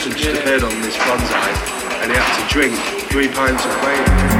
Just appeared on this bonsai and he had to drink three pints of wine.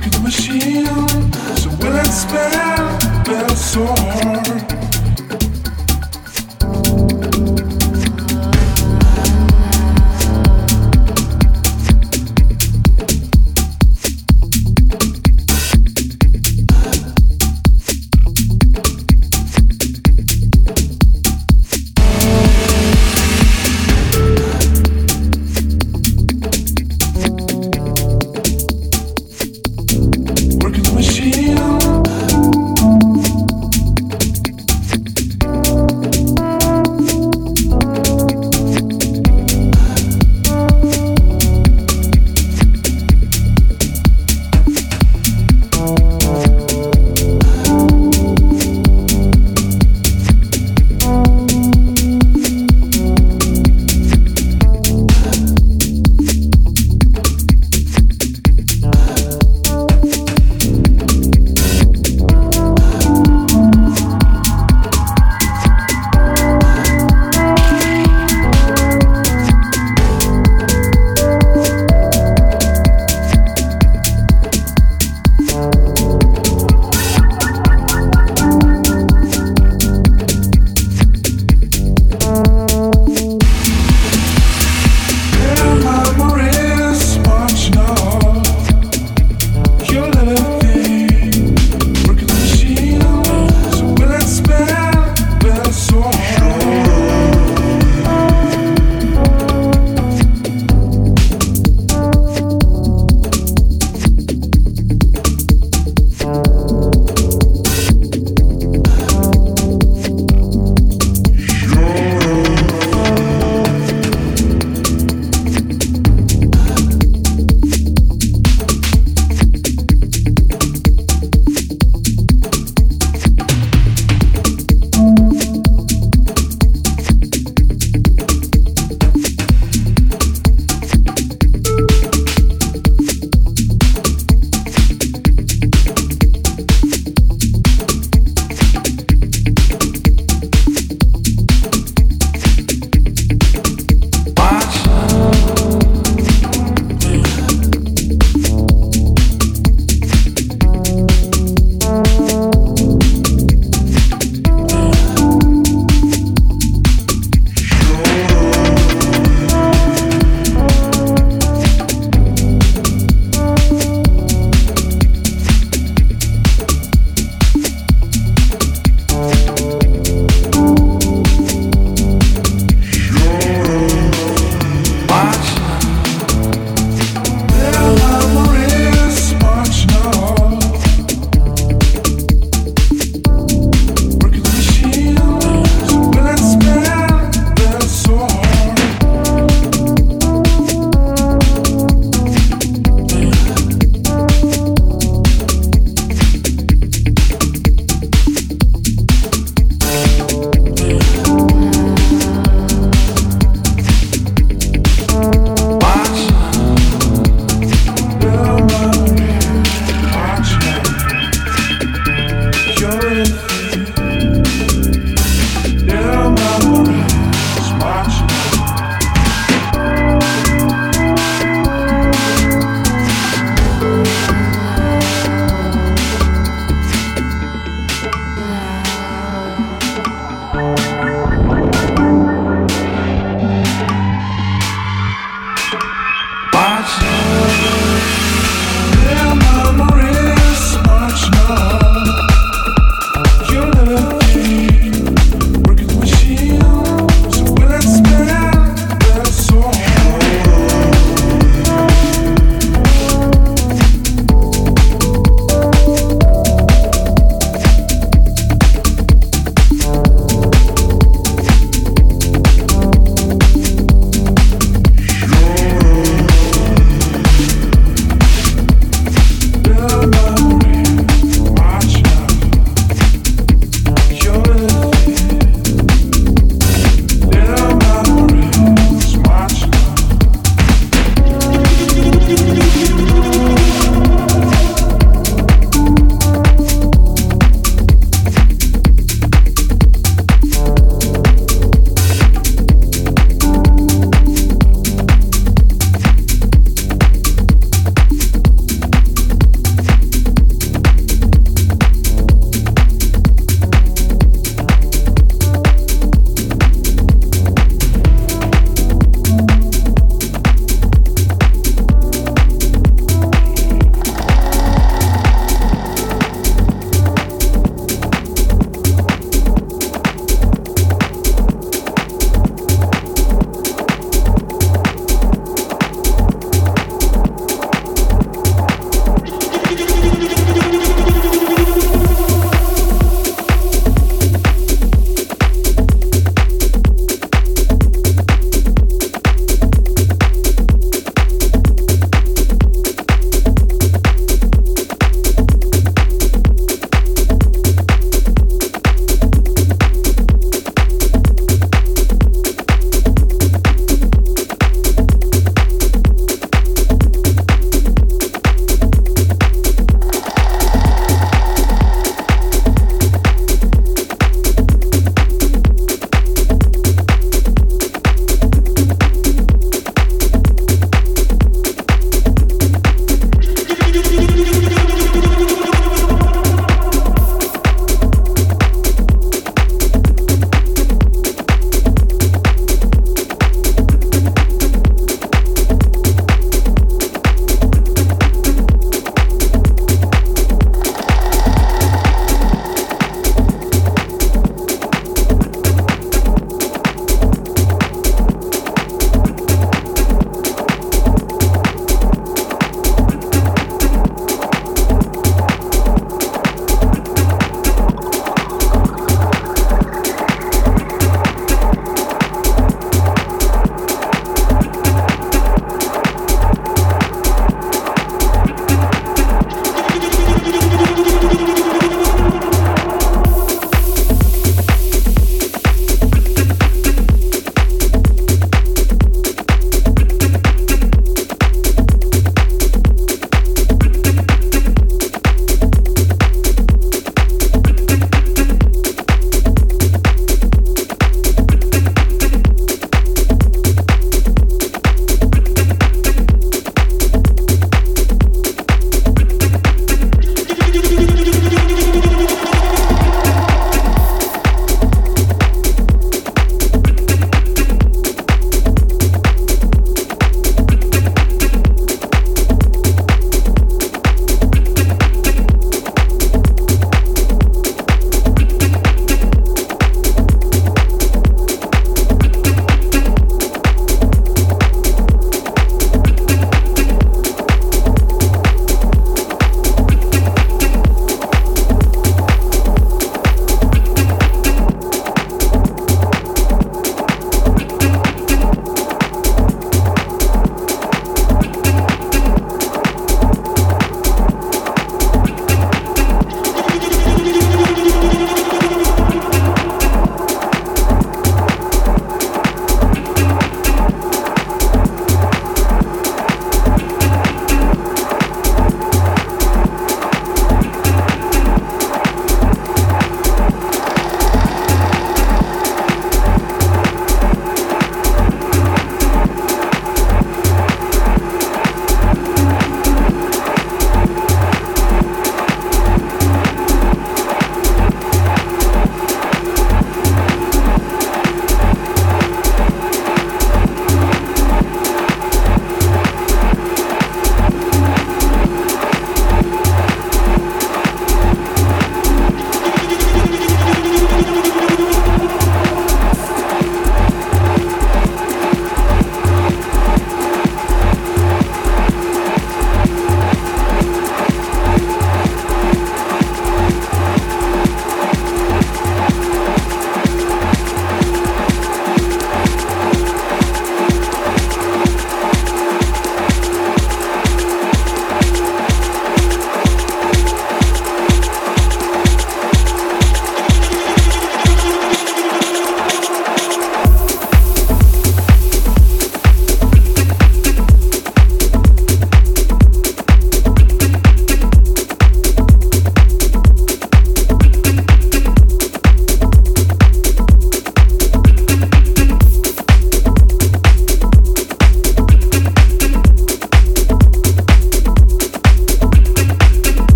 working machine. So will it spare?